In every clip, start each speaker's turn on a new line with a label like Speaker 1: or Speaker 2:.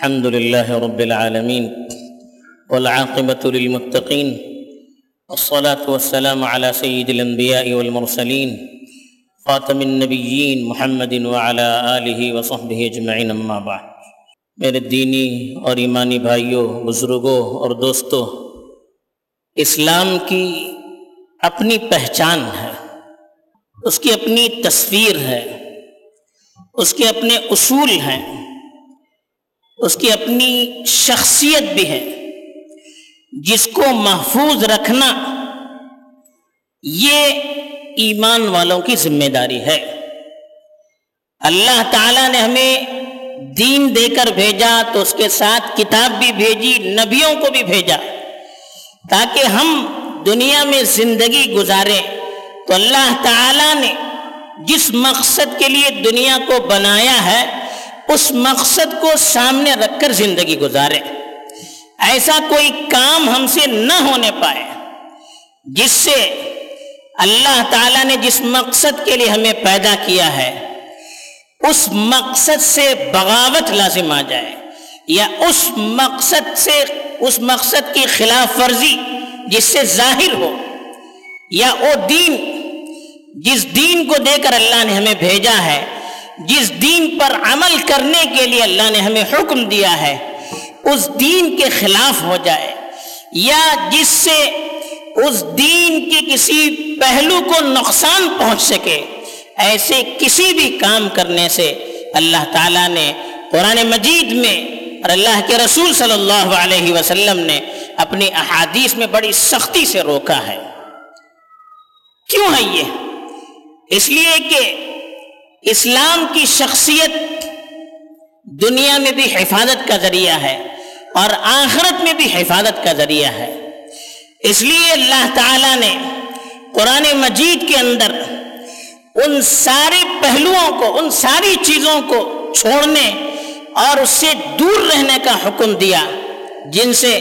Speaker 1: الحمد لله رب العالمين والعاقبة للمتقين والصلاة والسلام على سيد الأنبياء والمرسلين خاتم النبيين محمد وعلى آله وصحبه أجمعين أما بعد. میرے دینی اور ایمانی بھائیوں بزرگوں اور دوستوں اسلام کی اپنی پہچان ہے، اس کی اپنی تصویر ہے، اس کے اپنے اصول ہیں۔ اس کی اپنی شخصیت بھی ہے۔ جس کو محفوظ رکھنا یہ ایمان والوں کی ذمہ داری ہے۔ اللہ تعالیٰ نے ہمیں دین دے کر بھیجا تو اس کے ساتھ کتاب بھی بھیجی، نبیوں کو بھی بھیجا۔ تاکہ ہم دنیا میں زندگی گزاریں۔ تو اللہ تعالیٰ نے جس مقصد کے لیے دنیا کو بنایا ہے اس مقصد کو سامنے رکھ کر زندگی گزارے۔ ایسا کوئی کام ہم سے نہ ہونے پائے، جس سے اللہ تعالیٰ نے جس مقصد کے لیے ہمیں پیدا کیا ہے، اس مقصد سے بغاوت لازم آ جائے، یا اس مقصد سے، اس مقصد کی خلاف ورزی جس سے ظاہر ہو، یا وہ دین جس دین کو دے کر اللہ نے ہمیں بھیجا ہے جس دین پر عمل کرنے کے لیے اللہ نے ہمیں حکم دیا ہے، اس دین کے خلاف ہو جائے۔ یا جس سے اس دین کے کسی پہلو کو نقصان پہنچ سکے، ایسے کسی بھی کام کرنے سے اللہ تعالیٰ نے قرآن مجید میں اور اللہ کے رسول صلی اللہ علیہ وسلم نے اپنی احادیث میں بڑی سختی سے روکا ہے۔ کیوں ہے یہ؟ اس لیے کہ اسلام کی شخصیت دنیا میں بھی حفاظت کا ذریعہ ہے اور آخرت میں بھی حفاظت کا ذریعہ ہے۔ اس لیے اللہ تعالیٰ نے قرآن مجید کے اندر ان سارے پہلوؤں کو، ان ساری چیزوں کو چھوڑنے اور اس سے دور رہنے کا حکم دیا، جن سے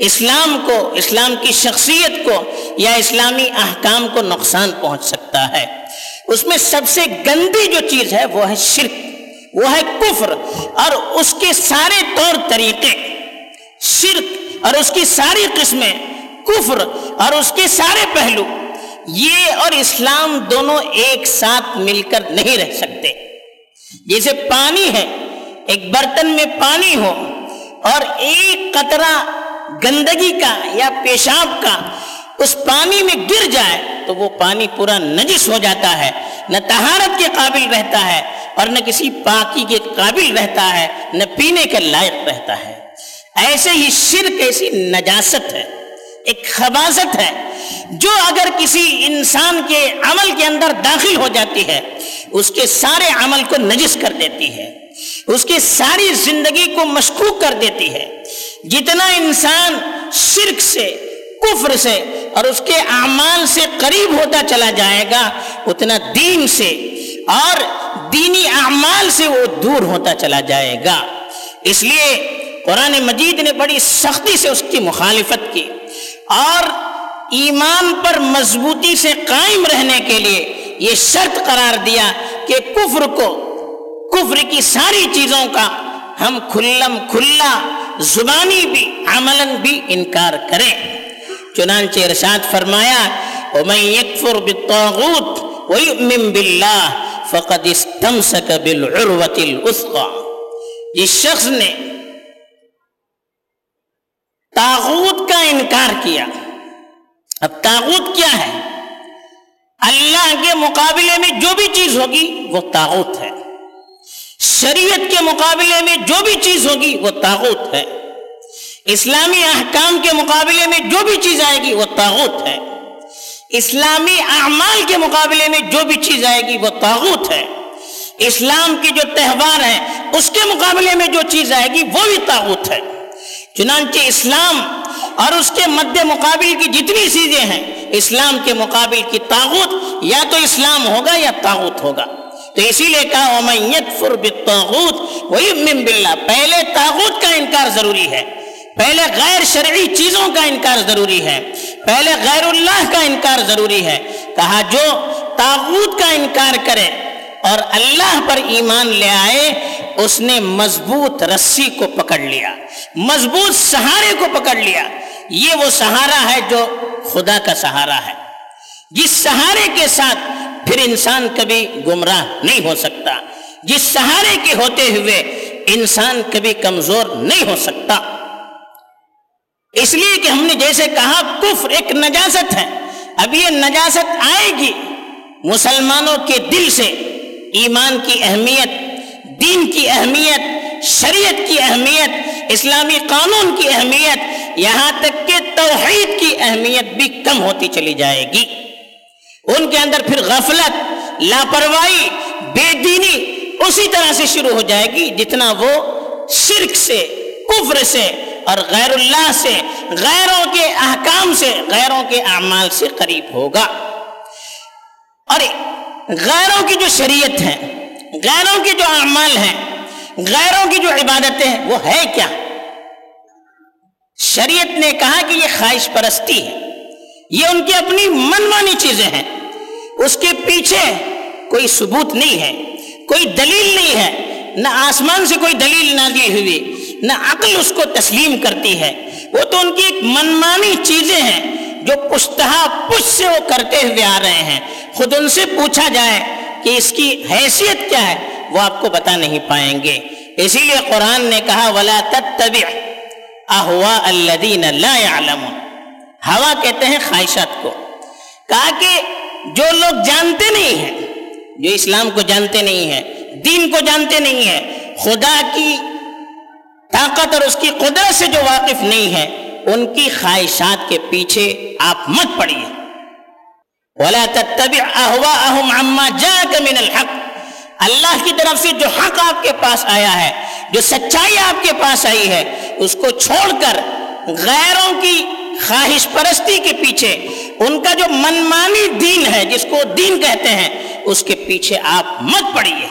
Speaker 1: اسلام کو، اسلام کی شخصیت کو یا اسلامی احکام کو نقصان پہنچ سکتا ہے۔ اس میں سب سے گندی جو چیز ہے وہ ہے شرک، وہ ہے کفر، اور اس کے سارے طور طریقے، شرک، اور اس کی ساری قسمیں، کفر، اور اس کے سارے پہلو، یہ اور اسلام دونوں ایک ساتھ مل کر نہیں رہ سکتے۔ جیسے پانی ہے، ایک برتن میں پانی ہو، اور ایک قطرہ گندگی کا یا پیشاب کا اس پانی میں گر جائے تو وہ پانی پورا نجس ہو جاتا ہے۔ نہ تہارت کے قابل رہتا ہے اور نہ کسی پاکی کے قابل رہتا ہے، نہ پینے کے لائق رہتا ہے۔ ایسے ہی شرک، ایسی نجاست ہے، ایک خباست ہے جو اگر کسی انسان کے عمل کے اندر داخل ہو جاتی ہے، اس کے سارے عمل کو نجس کر دیتی ہے، اس کی ساری زندگی کو مشکوک کر دیتی ہے۔ جتنا انسان شرک سے، کفر سے اور اس کے اعمال سے قریب ہوتا چلا جائے گا، اتنا دین سے۔ اور دینی اعمال سے وہ دور ہوتا چلا جائے گا۔ اس لیے قرآن مجید نے بڑی سختی سے اس کی مخالفت کی۔ اور ایمان پر مضبوطی سے قائم رہنے کے لیے یہ شرط قرار دیا کہ کفر کو، کفر کی ساری چیزوں کا ہم کھلم کھلا زبانی بھی، عملاً بھی انکار کریں۔ چنانچہ ارشاد فرمایا، وَمَن يَكْفُرْ بِالطَّاغُوتِ وَيُؤْمِن بِاللَّهِ فَقَدْ اسْتَمْسَكَ بِالْعُرْوَةِ الْأُثْقَى جس شخص نے تاغوت کا انکار کیا، اب تاغوت کیا ہے؟ اللہ کے مقابلے میں جو بھی چیز ہوگی، وہ تاغوت ہے۔ شریعت کے مقابلے میں جو بھی چیز ہوگی، وہ تاغوت ہے۔ اسلامی احکام کے مقابلے میں جو بھی چیز آئے گی وہ تاغوت ہے۔ اسلامی اعمال کے مقابلے میں جو بھی چیز آئے گی وہ تاغوت ہے۔ اسلام کے جو تہوار ہیں، اس کے مقابلے میں جو چیز آئے گی وہ بھی تاغوت ہے۔ چنانچہ اسلام اور اس کے مد مقابل کی جتنی چیزیں ہیں، اسلام کے مقابل کی تاغوت یا تو اسلام ہوگا یا تاغوت ہوگا۔ تو اسی لیے کہا امیت وہی من باللہ پہلے تاغوت کا انکار ضروری ہے۔ پہلے غیر شرعی چیزوں کا انکار ضروری ہے۔ پہلے غیر اللہ کا انکار ضروری ہے۔ کہا جو تاغوت کا انکار کرے اور اللہ پر ایمان لے آئے، اس نے مضبوط رسی کو پکڑ لیا۔ مضبوط سہارے کو پکڑ لیا۔ یہ وہ سہارا ہے جو خدا کا سہارا ہے۔ جس سہارے کے ساتھ پھر انسان کبھی گمراہ نہیں ہو سکتا۔ جس سہارے کے ہوتے ہوئے انسان کبھی کمزور نہیں ہو سکتا۔ اس لیے کہ ہم نے جیسے کہا کفر ایک نجاست ہے۔ اب یہ نجاست آئے گی مسلمانوں کے دل سے۔ ایمان کی اہمیت، دین کی اہمیت، شریعت کی اہمیت، اسلامی قانون کی اہمیت، یہاں تک کہ توحید کی اہمیت بھی کم ہوتی چلی جائے گی۔ ان کے اندر پھر غفلت، لاپرواہی، بے دینی اسی طرح سے شروع ہو جائے گی جتنا وہ شرک سے، کفر سے اور غیر اللہ سے، غیروں کے احکام سے، غیروں کے اعمال سے قریب ہوگا۔ اور غیروں کی جو شریعت ہے، غیروں کے جو اعمال ہیں، غیروں کی جو عبادتیں ہیں، وہ ہے کیا؟ شریعت نے کہا کہ یہ خواہش پرستی ہے۔ یہ ان کی اپنی منمانی چیزیں ہیں۔ اس کے پیچھے کوئی ثبوت نہیں ہے، کوئی دلیل نہیں ہے، نہ آسمان سے کوئی دلیل نہ دی ہوئی۔ نہ عقل اس کو تسلیم کرتی ہے۔ وہ تو ان کی ایک منمانی چیزیں ہیں جو پشتہا پش سے وہ کرتے ہوئے آ رہے ہیں۔ خود ان سے پوچھا جائے کہ اس کی حیثیت کیا ہے، وہ آپ کو بتا نہیں پائیں گے۔ اسی لیے قرآن نے کہا، ولا تتبع احوا الذین لا يعلمون۔ ہوا کہتے ہیں خواہشات کو۔ کہا کہ جو لوگ جانتے نہیں ہیں، جو اسلام کو جانتے نہیں ہیں، دین کو جانتے نہیں ہیں، خدا کی طاقت اور اس کی قدرت سے جو واقف نہیں ہے ان کی خواہشات کے پیچھے آپ مت پڑیے۔ ولا تتبع اهواءهم عما جاءك من الحق۔ اللہ کی طرف سے جو حق آپ کے پاس آیا ہے، جو سچائی آپ کے پاس آئی ہے، اس کو چھوڑ کر غیروں کی خواہش پرستی کے پیچھے، ان کا جو منمانی دین ہے، جس کو دین کہتے ہیں، اس کے پیچھے آپ مت پڑیے۔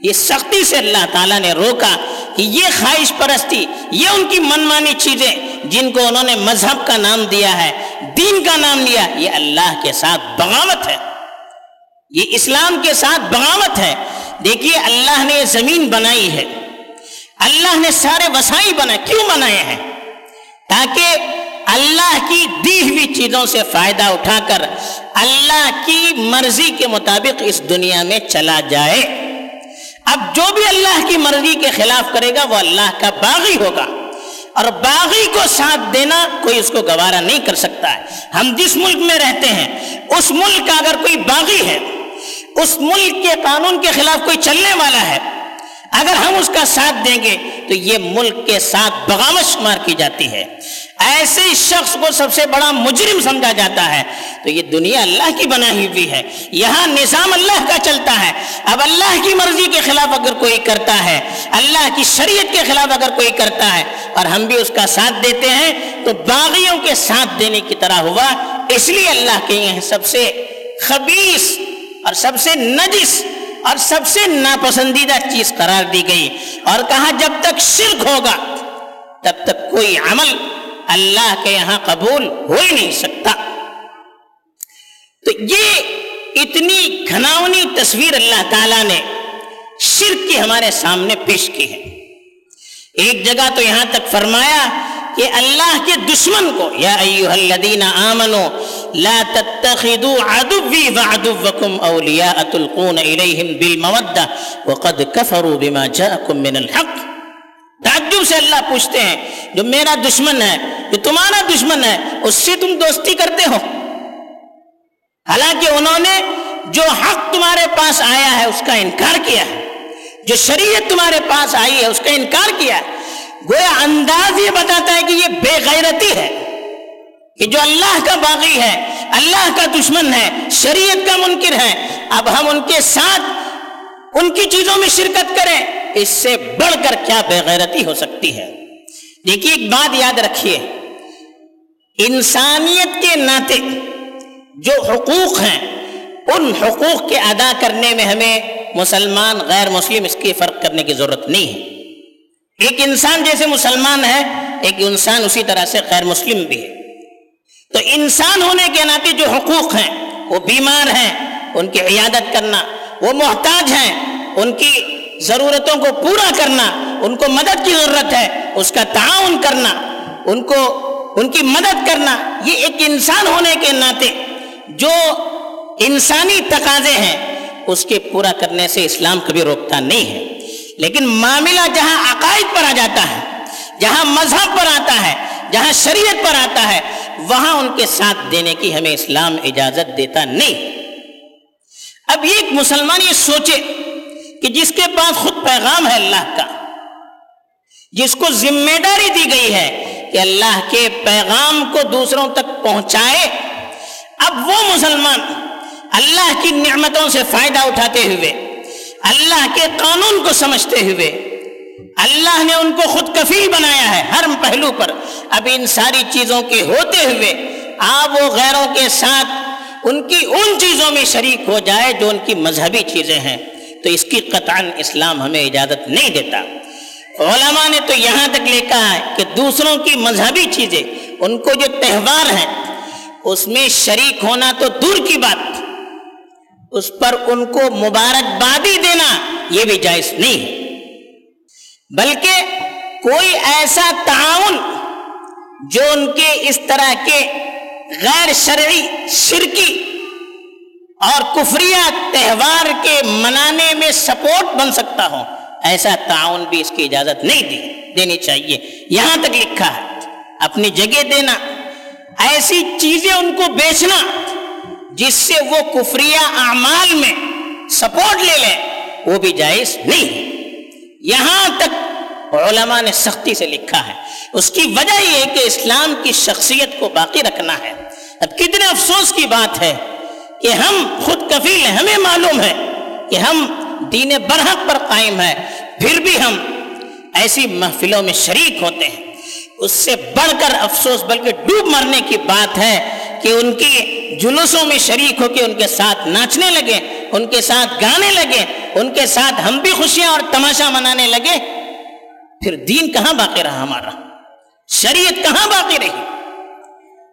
Speaker 1: یہ سختی سے اللہ تعالیٰ نے روکا۔ یہ خواہش پرستی، یہ ان کی منمانی چیزیں جن کو انہوں نے مذہب کا نام دیا ہے، دین کا نام لیا، یہ اللہ کے ساتھ بغاوت ہے۔ یہ اسلام کے ساتھ بغاوت ہے۔ دیکھیے، اللہ نے زمین بنائی ہے۔ اللہ نے سارے وسائی بنائے کیوں بنائے ہیں؟ تاکہ اللہ کی دی ہوئی چیزوں سے فائدہ اٹھا کر اللہ کی مرضی کے مطابق اس دنیا میں چلا جائے۔ اب جو بھی اللہ کی مرضی کے خلاف کرے گا وہ اللہ کا باغی ہوگا اور باغی کو ساتھ دینا کوئی اس کو گوارا نہیں کر سکتا ہے۔ ہم جس ملک میں رہتے ہیں، اس ملک کا اگر کوئی باغی ہے، اس ملک کے قانون کے خلاف کوئی چلنے والا ہے، اگر ہم اس کا ساتھ دیں گے تو یہ ملک کے ساتھ بغاوت شمار کی جاتی ہے۔ ایسے شخص کو سب سے بڑا مجرم سمجھا جاتا ہے۔ تو یہ دنیا اللہ کی بنائی ہوئی ہے۔ یہاں نظام اللہ کا چلتا ہے۔ اب اللہ کی مرضی کے خلاف اگر کوئی کرتا ہے، اللہ کی شریعت کے خلاف اگر کوئی کرتا ہے اور ہم بھی اس کا ساتھ دیتے ہیں، تو باغیوں کے ساتھ دینے کی طرح ہوا۔ اس لیے اللہ کے یہ سب سے خبیص اور سب سے نجس اور سب سے ناپسندیدہ چیز قرار دی گئی۔ اور کہا، جب تک شرک ہوگا، تب تک کوئی عمل اللہ کے یہاں قبول ہو ہی نہیں سکتا۔ تو یہ اتنی گھناونی تصویر اللہ تعالی نے شرک کی ہمارے سامنے پیش کی ہے۔ ایک جگہ تو یہاں تک فرمایا کہ اللہ کے دشمن کو، یا ایوہ الذین آمنوا، لا تتخذوا عدوی وعدوکم اولیاء تلقون الیہم بالمودہ، وقد کفروا بما جاءکم من الحق۔ تعجب سے اللہ پوچھتے ہیں، جو میرا دشمن ہے، جو تمہارا دشمن ہے، اس سے تم دوستی کرتے ہو۔ حالانکہ انہوں نے جو حق تمہارے پاس آیا ہے، اس کا انکار کیا ہے۔ جو شریعت تمہارے پاس آئی ہے، اس کا انکار کیا ہے۔ گویا انداز یہ بتاتا ہے کہ یہ بے غیرتی ہے۔ کہ جو اللہ کا باغی ہے، اللہ کا دشمن ہے، شریعت کا منکر ہے، اب ہم ان کے ساتھ ان کی چیزوں میں شرکت کریں۔ اس سے بڑھ کر کیا بے غیرتی ہو سکتی ہے؟ دیکھیے، ایک بات یاد رکھیے۔ انسانیت کے ناطے جو حقوق ہیں، ان حقوق کے ادا کرنے میں ہمیں مسلمان غیر مسلم اس کی فرق کرنے کی ضرورت نہیں ہے۔ ایک انسان جیسے مسلمان ہے، ایک انسان اسی طرح سے غیر مسلم بھی ہے۔ تو انسان ہونے کے ناطے جو حقوق ہیں، وہ بیمار ہیں، ان کی عیادت کرنا، وہ محتاج ہیں، ان کی ضرورتوں کو پورا کرنا، ان کو مدد کی ضرورت ہے، اس کا تعاون کرنا، ان کو، ان کی مدد کرنا، یہ ایک انسان ہونے کے ناطے، جو انسانی تقاضے ہیں، اس کے پورا کرنے سے اسلام کبھی روکتا نہیں ہے۔ لیکن معاملہ جہاں عقائد پر آ جاتا ہے، جہاں مذہب پر آتا ہے، جہاں شریعت پر آتا ہے، وہاں ان کے ساتھ دینے کی ہمیں اسلام اجازت دیتا نہیں۔ اب یہ ایک مسلمان یہ سوچے کہ جس کے پاس خود پیغام ہے اللہ کا، جس کو ذمہ داری دی گئی ہے کہ اللہ کے پیغام کو دوسروں تک پہنچائے، اب وہ مسلمان اللہ کی نعمتوں سے فائدہ اٹھاتے ہوئے، اللہ کے قانون کو سمجھتے ہوئے، اللہ نے ان کو خود کفیل بنایا ہے ہر پہلو پر۔ اب ان ساری چیزوں کے ہوتے ہوئے آپ وہ غیروں کے ساتھ ان کی ان چیزوں میں شریک ہو جائے جو ان کی مذہبی چیزیں ہیں۔ تو اس کی قطع اسلام ہمیں اجازت نہیں دیتا۔ علماء نے تو یہاں تک لکھا ہے کہ دوسروں کی مذہبی چیزیں، ان کو جو تہوار ہیں، اس میں شریک ہونا تو دور کی بات، اس پر ان کو مبارکبادی دینا یہ بھی جائز نہیں ہے۔ بلکہ کوئی ایسا تعاون جو ان کے اس طرح کے غیر شرعی شرکی اور کفریہ تہوار کے منانے میں سپورٹ بن سکتا ہو ایسا تعاون بھی اس کی اجازت نہیں دی۔ دینی چاہیے۔ یہاں تک لکھا ہے۔ اپنی جگہ دینا، ایسی چیزیں ان کو بیچنا جس سے وہ کفریہ اعمال میں سپورٹ لے لیں وہ بھی جائز نہیں۔ یہاں تک علماء نے سختی سے لکھا ہے۔ اس کی وجہ یہ کہ اسلام کی شخصیت کو باقی رکھنا ہے۔ اب کتنے افسوس کی بات ہے۔ کہ ہم خود کفیل ہیں، ہمیں معلوم ہے کہ ہم دین برحق پر قائم ہے پھر بھی ہم ایسی محفلوں میں شریک ہوتے ہیں۔ اس سے بڑھ کر افسوس، بلکہ ڈوب مرنے کی بات ہے کہ ان کی جلوسوں میں شریک ہو کے ان کے ساتھ ناچنے لگے، ان کے ساتھ گانے لگے، ان کے ساتھ ہم بھی خوشیاں اور تماشا منانے لگے۔ پھر دین کہاں باقی رہا ہمارا؟ شریعت کہاں باقی رہی؟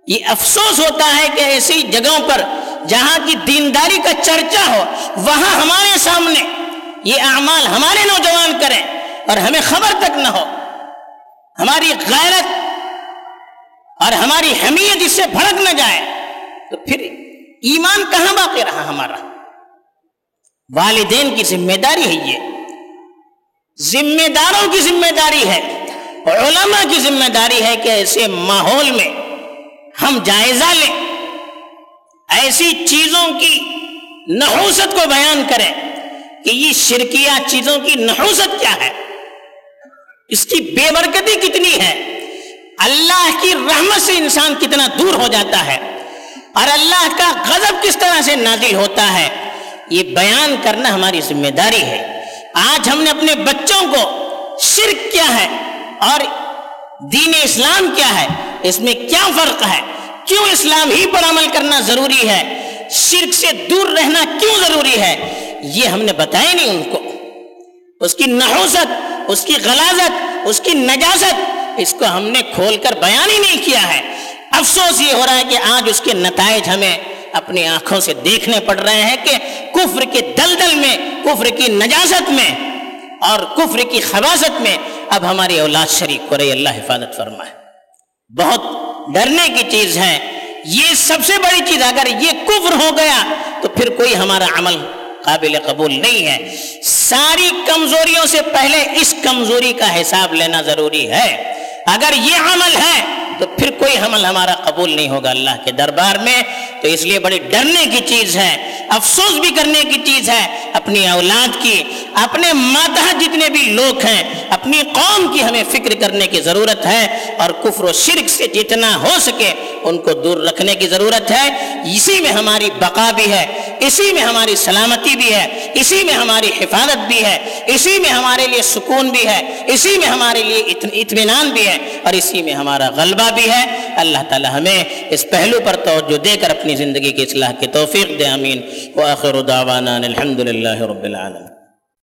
Speaker 1: یہ افسوس ہوتا ہے کہ ایسی جگہوں پر جہاں کی دینداری کا چرچا ہو، وہاں ہمارے سامنے یہ اعمال ہمارے نوجوان کریں اور ہمیں خبر تک نہ ہو۔ ہماری غیرت اور ہماری حمیت اس سے بھڑک نہ جائے۔ تو پھر ایمان کہاں باقی رہا ہمارا؟ والدین کی ذمہ داری ہے یہ۔ ذمہ داروں کی ذمہ داری ہے۔ علماء کی ذمہ داری ہے کہ ایسے ماحول میں ہم جائزہ لیں۔ ایسی چیزوں کی نحوست کو بیان کریں کہ یہ شرکیہ چیزوں کی نحوست کیا ہے؟ اس کی بے برکتی کتنی ہے؟ اللہ کی رحمت سے انسان کتنا دور ہو جاتا ہے اور اللہ کا غضب کس طرح سے نازل ہوتا ہے؟ یہ بیان کرنا ہماری ذمہ داری ہے۔ آج ہم نے اپنے بچوں کو شرک کیا ہے اور دین اسلام کیا ہے؟ اس میں کیا فرق ہے؟ کیوں اسلام ہی پر عمل کرنا ضروری ہے؟ شرک سے دور رہنا کیوں ضروری ہے؟ یہ ہم نے بتایا نہیں ان کو۔ اس کی نحوست، اس کی غلازت، اس کی نجازت اس کو ہم نے کھول کر بیان ہی نہیں کیا ہے۔ افسوس یہ ہو رہا ہے کہ آج اس کے نتائج ہمیں اپنی آنکھوں سے دیکھنے پڑ رہے ہیں کہ کفر کے دلدل میں، کفر کی نجازت میں اور کفر کی خباست میں اب ہماری اولاد شریک ہو رہی اللہ حفاظت فرمائے۔ بہت ڈرنے کی چیز ہے یہ سب سے بڑی چیز، اگر یہ کفر ہو گیا تو پھر کوئی ہمارا عمل قابل قبول نہیں ہے۔ ساری کمزوریوں سے پہلے اس کمزوری کا حساب لینا ضروری ہے۔ اگر یہ عمل ہے تو پھر کوئی حمل ہمارا قبول نہیں ہوگا اللہ کے دربار میں۔ تو اس لیے بڑی ڈرنے کی چیز ہے، افسوس بھی کرنے کی چیز ہے اپنی اولاد کی۔ اپنے ماتحت جتنے بھی لوگ ہیں، اپنی قوم کی ہمیں فکر کرنے کی ضرورت ہے۔ اور کفر و شرک سے جتنا ہو سکے ان کو دور رکھنے کی ضرورت ہے۔ اسی میں ہماری بقا بھی ہے۔ اسی میں ہماری سلامتی بھی ہے، اسی میں ہماری حفاظت بھی ہے، اسی میں ہمارے لیے سکون بھی ہے، اسی میں ہمارے لیے اطمینان بھی ہے اور اسی میں ہمارا غلبہ بھی ہے۔ اللہ تعالی ہمیں اس پہلو پر توجہ دے کر اپنی زندگی کی اصلاح کی توفیق دے امین وآخر دعوانا الحمد للہ رب العالمين